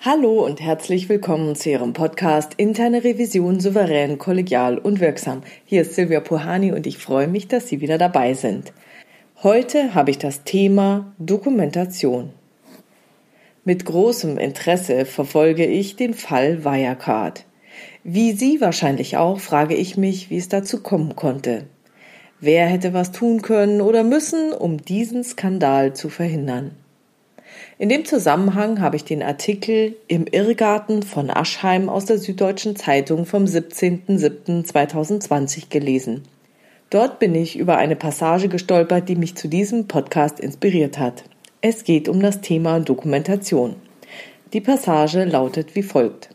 Hallo und herzlich willkommen zu Ihrem Podcast Interne Revision souverän, kollegial und wirksam. Hier ist Silvia Puhani und ich freue mich, dass Sie wieder dabei sind. Heute habe ich das Thema Dokumentation. Mit großem Interesse verfolge ich den Fall Wirecard. Wie Sie wahrscheinlich auch, frage ich mich, wie es dazu kommen konnte. Wer hätte was tun können oder müssen, um diesen Skandal zu verhindern? In dem Zusammenhang habe ich den Artikel Im Irrgarten von Aschheim aus der Süddeutschen Zeitung vom 17.07.2020 gelesen. Dort bin ich über eine Passage gestolpert, die mich zu diesem Podcast inspiriert hat. Es geht um das Thema Dokumentation. Die Passage lautet wie folgt.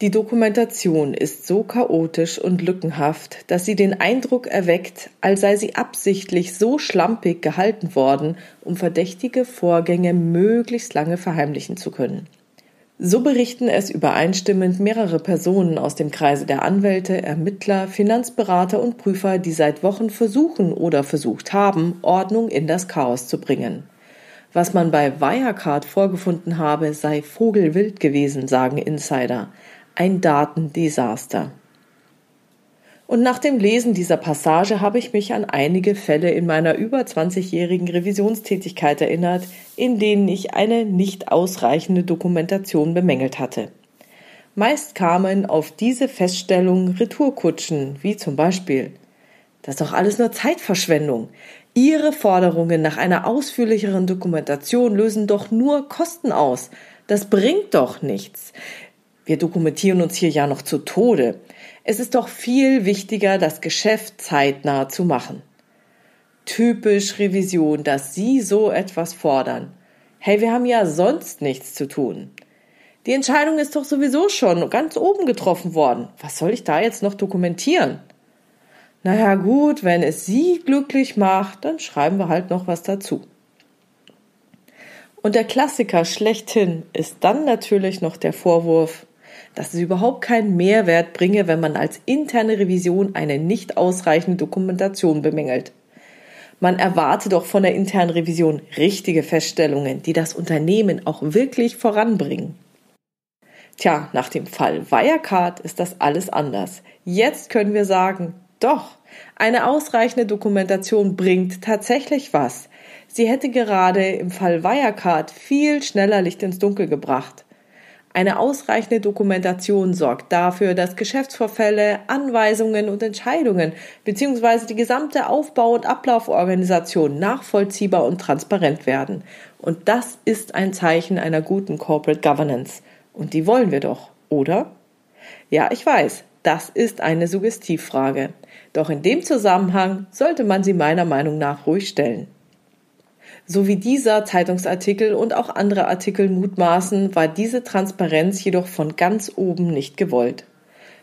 Die Dokumentation ist so chaotisch und lückenhaft, dass sie den Eindruck erweckt, als sei sie absichtlich so schlampig gehalten worden, um verdächtige Vorgänge möglichst lange verheimlichen zu können. So berichten es übereinstimmend mehrere Personen aus dem Kreise der Anwälte, Ermittler, Finanzberater und Prüfer, die seit Wochen versuchen oder versucht haben, Ordnung in das Chaos zu bringen. Was man bei Wirecard vorgefunden habe, sei vogelwild gewesen, sagen Insider ein Datendesaster. Und nach dem Lesen dieser Passage habe ich mich an einige Fälle in meiner über 20-jährigen Revisionstätigkeit erinnert, in denen ich eine nicht ausreichende Dokumentation bemängelt hatte. Meist kamen auf diese Feststellung Retourkutschen, wie zum Beispiel Das ist doch alles nur Zeitverschwendung. Ihre Forderungen nach einer ausführlicheren Dokumentation lösen doch nur Kosten aus. Das bringt doch nichts. Wir dokumentieren uns hier ja noch zu Tode. Es ist doch viel wichtiger, das Geschäft zeitnah zu machen. Typisch Revision, dass Sie so etwas fordern. Hey, wir haben ja sonst nichts zu tun. Die Entscheidung ist doch sowieso schon ganz oben getroffen worden. Was soll ich da jetzt noch dokumentieren? Naja gut, wenn es Sie glücklich macht, dann schreiben wir halt noch was dazu. Und der Klassiker schlechthin ist dann natürlich noch der Vorwurf, dass es überhaupt keinen Mehrwert bringe, wenn man als interne Revision eine nicht ausreichende Dokumentation bemängelt. Man erwarte doch von der internen Revision richtige Feststellungen, die das Unternehmen auch wirklich voranbringen. Tja, nach dem Fall Wirecard ist das alles anders. Jetzt können wir sagen, doch, eine ausreichende Dokumentation bringt tatsächlich was. Sie hätte gerade im Fall Wirecard viel schneller Licht ins Dunkel gebracht. Eine ausreichende Dokumentation sorgt dafür, dass Geschäftsvorfälle, Anweisungen und Entscheidungen bzw. die gesamte Aufbau- und Ablauforganisation nachvollziehbar und transparent werden. Und das ist ein Zeichen einer guten Corporate Governance. Und die wollen wir doch, oder? Ja, ich weiß, das ist eine Suggestivfrage. Doch in dem Zusammenhang sollte man sie meiner Meinung nach ruhig stellen. So wie dieser Zeitungsartikel und auch andere Artikel mutmaßen, war diese Transparenz jedoch von ganz oben nicht gewollt.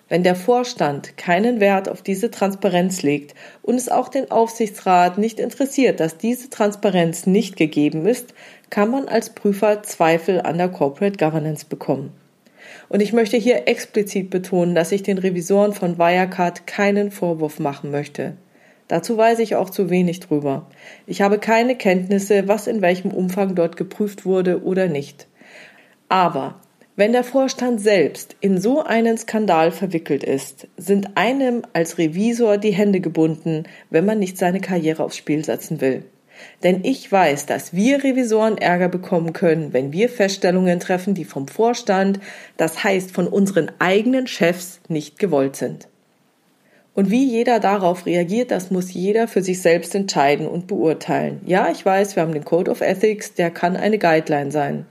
Wenn der Vorstand keinen Wert auf diese Transparenz legt und es auch den Aufsichtsrat nicht interessiert, dass diese Transparenz nicht gegeben ist, kann man als Prüfer Zweifel an der Corporate Governance bekommen. Und ich möchte hier explizit betonen, dass ich den Revisoren von Wirecard keinen Vorwurf machen möchte. Dazu weiß ich auch zu wenig drüber. Ich habe keine Kenntnisse, was in welchem Umfang dort geprüft wurde oder nicht. Aber wenn der Vorstand selbst in so einen Skandal verwickelt ist, sind einem als Revisor die Hände gebunden, wenn man nicht seine Karriere aufs Spiel setzen will. Denn ich weiß, dass wir Revisoren Ärger bekommen können, wenn wir Feststellungen treffen, die vom Vorstand, das heißt von unseren eigenen Chefs, nicht gewollt sind. Und wie jeder darauf reagiert, das muss jeder für sich selbst entscheiden und beurteilen. Ja, ich weiß, wir haben den Code of Ethics, der kann eine Guideline sein.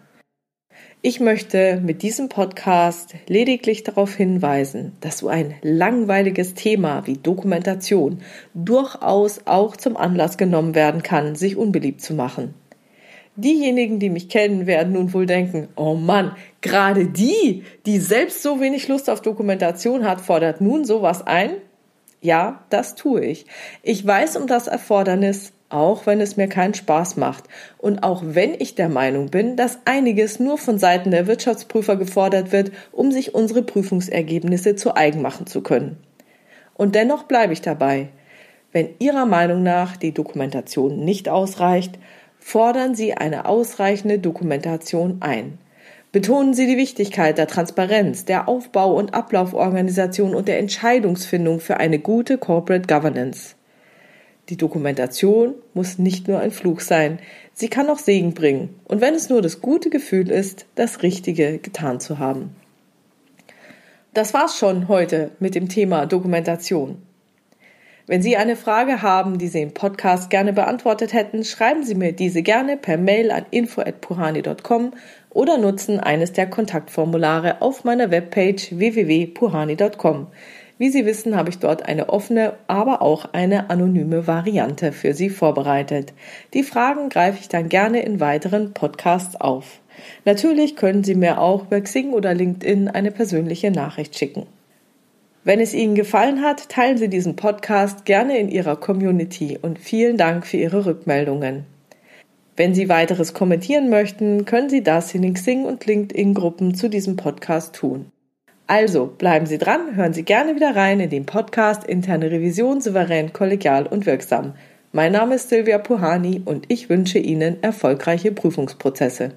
Ich möchte mit diesem Podcast lediglich darauf hinweisen, dass so ein langweiliges Thema wie Dokumentation durchaus auch zum Anlass genommen werden kann, sich unbeliebt zu machen. Diejenigen, die mich kennen, werden nun wohl denken, oh Mann, gerade die, die selbst so wenig Lust auf Dokumentation hat, fordert nun sowas ein? Ja, das tue ich. Ich weiß um das Erfordernis, auch wenn es mir keinen Spaß macht und auch wenn ich der Meinung bin, dass einiges nur von Seiten der Wirtschaftsprüfer gefordert wird, um sich unsere Prüfungsergebnisse zu eigen machen zu können. Und dennoch bleibe ich dabei. Wenn Ihrer Meinung nach die Dokumentation nicht ausreicht, fordern Sie eine ausreichende Dokumentation ein. Betonen Sie die Wichtigkeit der Transparenz, der Aufbau- und Ablauforganisation und der Entscheidungsfindung für eine gute Corporate Governance. Die Dokumentation muss nicht nur ein Fluch sein, sie kann auch Segen bringen, und wenn es nur das gute Gefühl ist, das Richtige getan zu haben. Das war's schon heute mit dem Thema Dokumentation. Wenn Sie eine Frage haben, die Sie im Podcast gerne beantwortet hätten, schreiben Sie mir diese gerne per Mail an info@puhani.com oder nutzen eines der Kontaktformulare auf meiner Webpage www.puhani.com. Wie Sie wissen, habe ich dort eine offene, aber auch eine anonyme Variante für Sie vorbereitet. Die Fragen greife ich dann gerne in weiteren Podcasts auf. Natürlich können Sie mir auch bei Xing oder LinkedIn eine persönliche Nachricht schicken. Wenn es Ihnen gefallen hat, teilen Sie diesen Podcast gerne in Ihrer Community und vielen Dank für Ihre Rückmeldungen. Wenn Sie weiteres kommentieren möchten, können Sie das in den Xing und LinkedIn Gruppen zu diesem Podcast tun. Also bleiben Sie dran, hören Sie gerne wieder rein in den Podcast Interne Revision souverän, kollegial und wirksam. Mein Name ist Silvia Puhani und ich wünsche Ihnen erfolgreiche Prüfungsprozesse.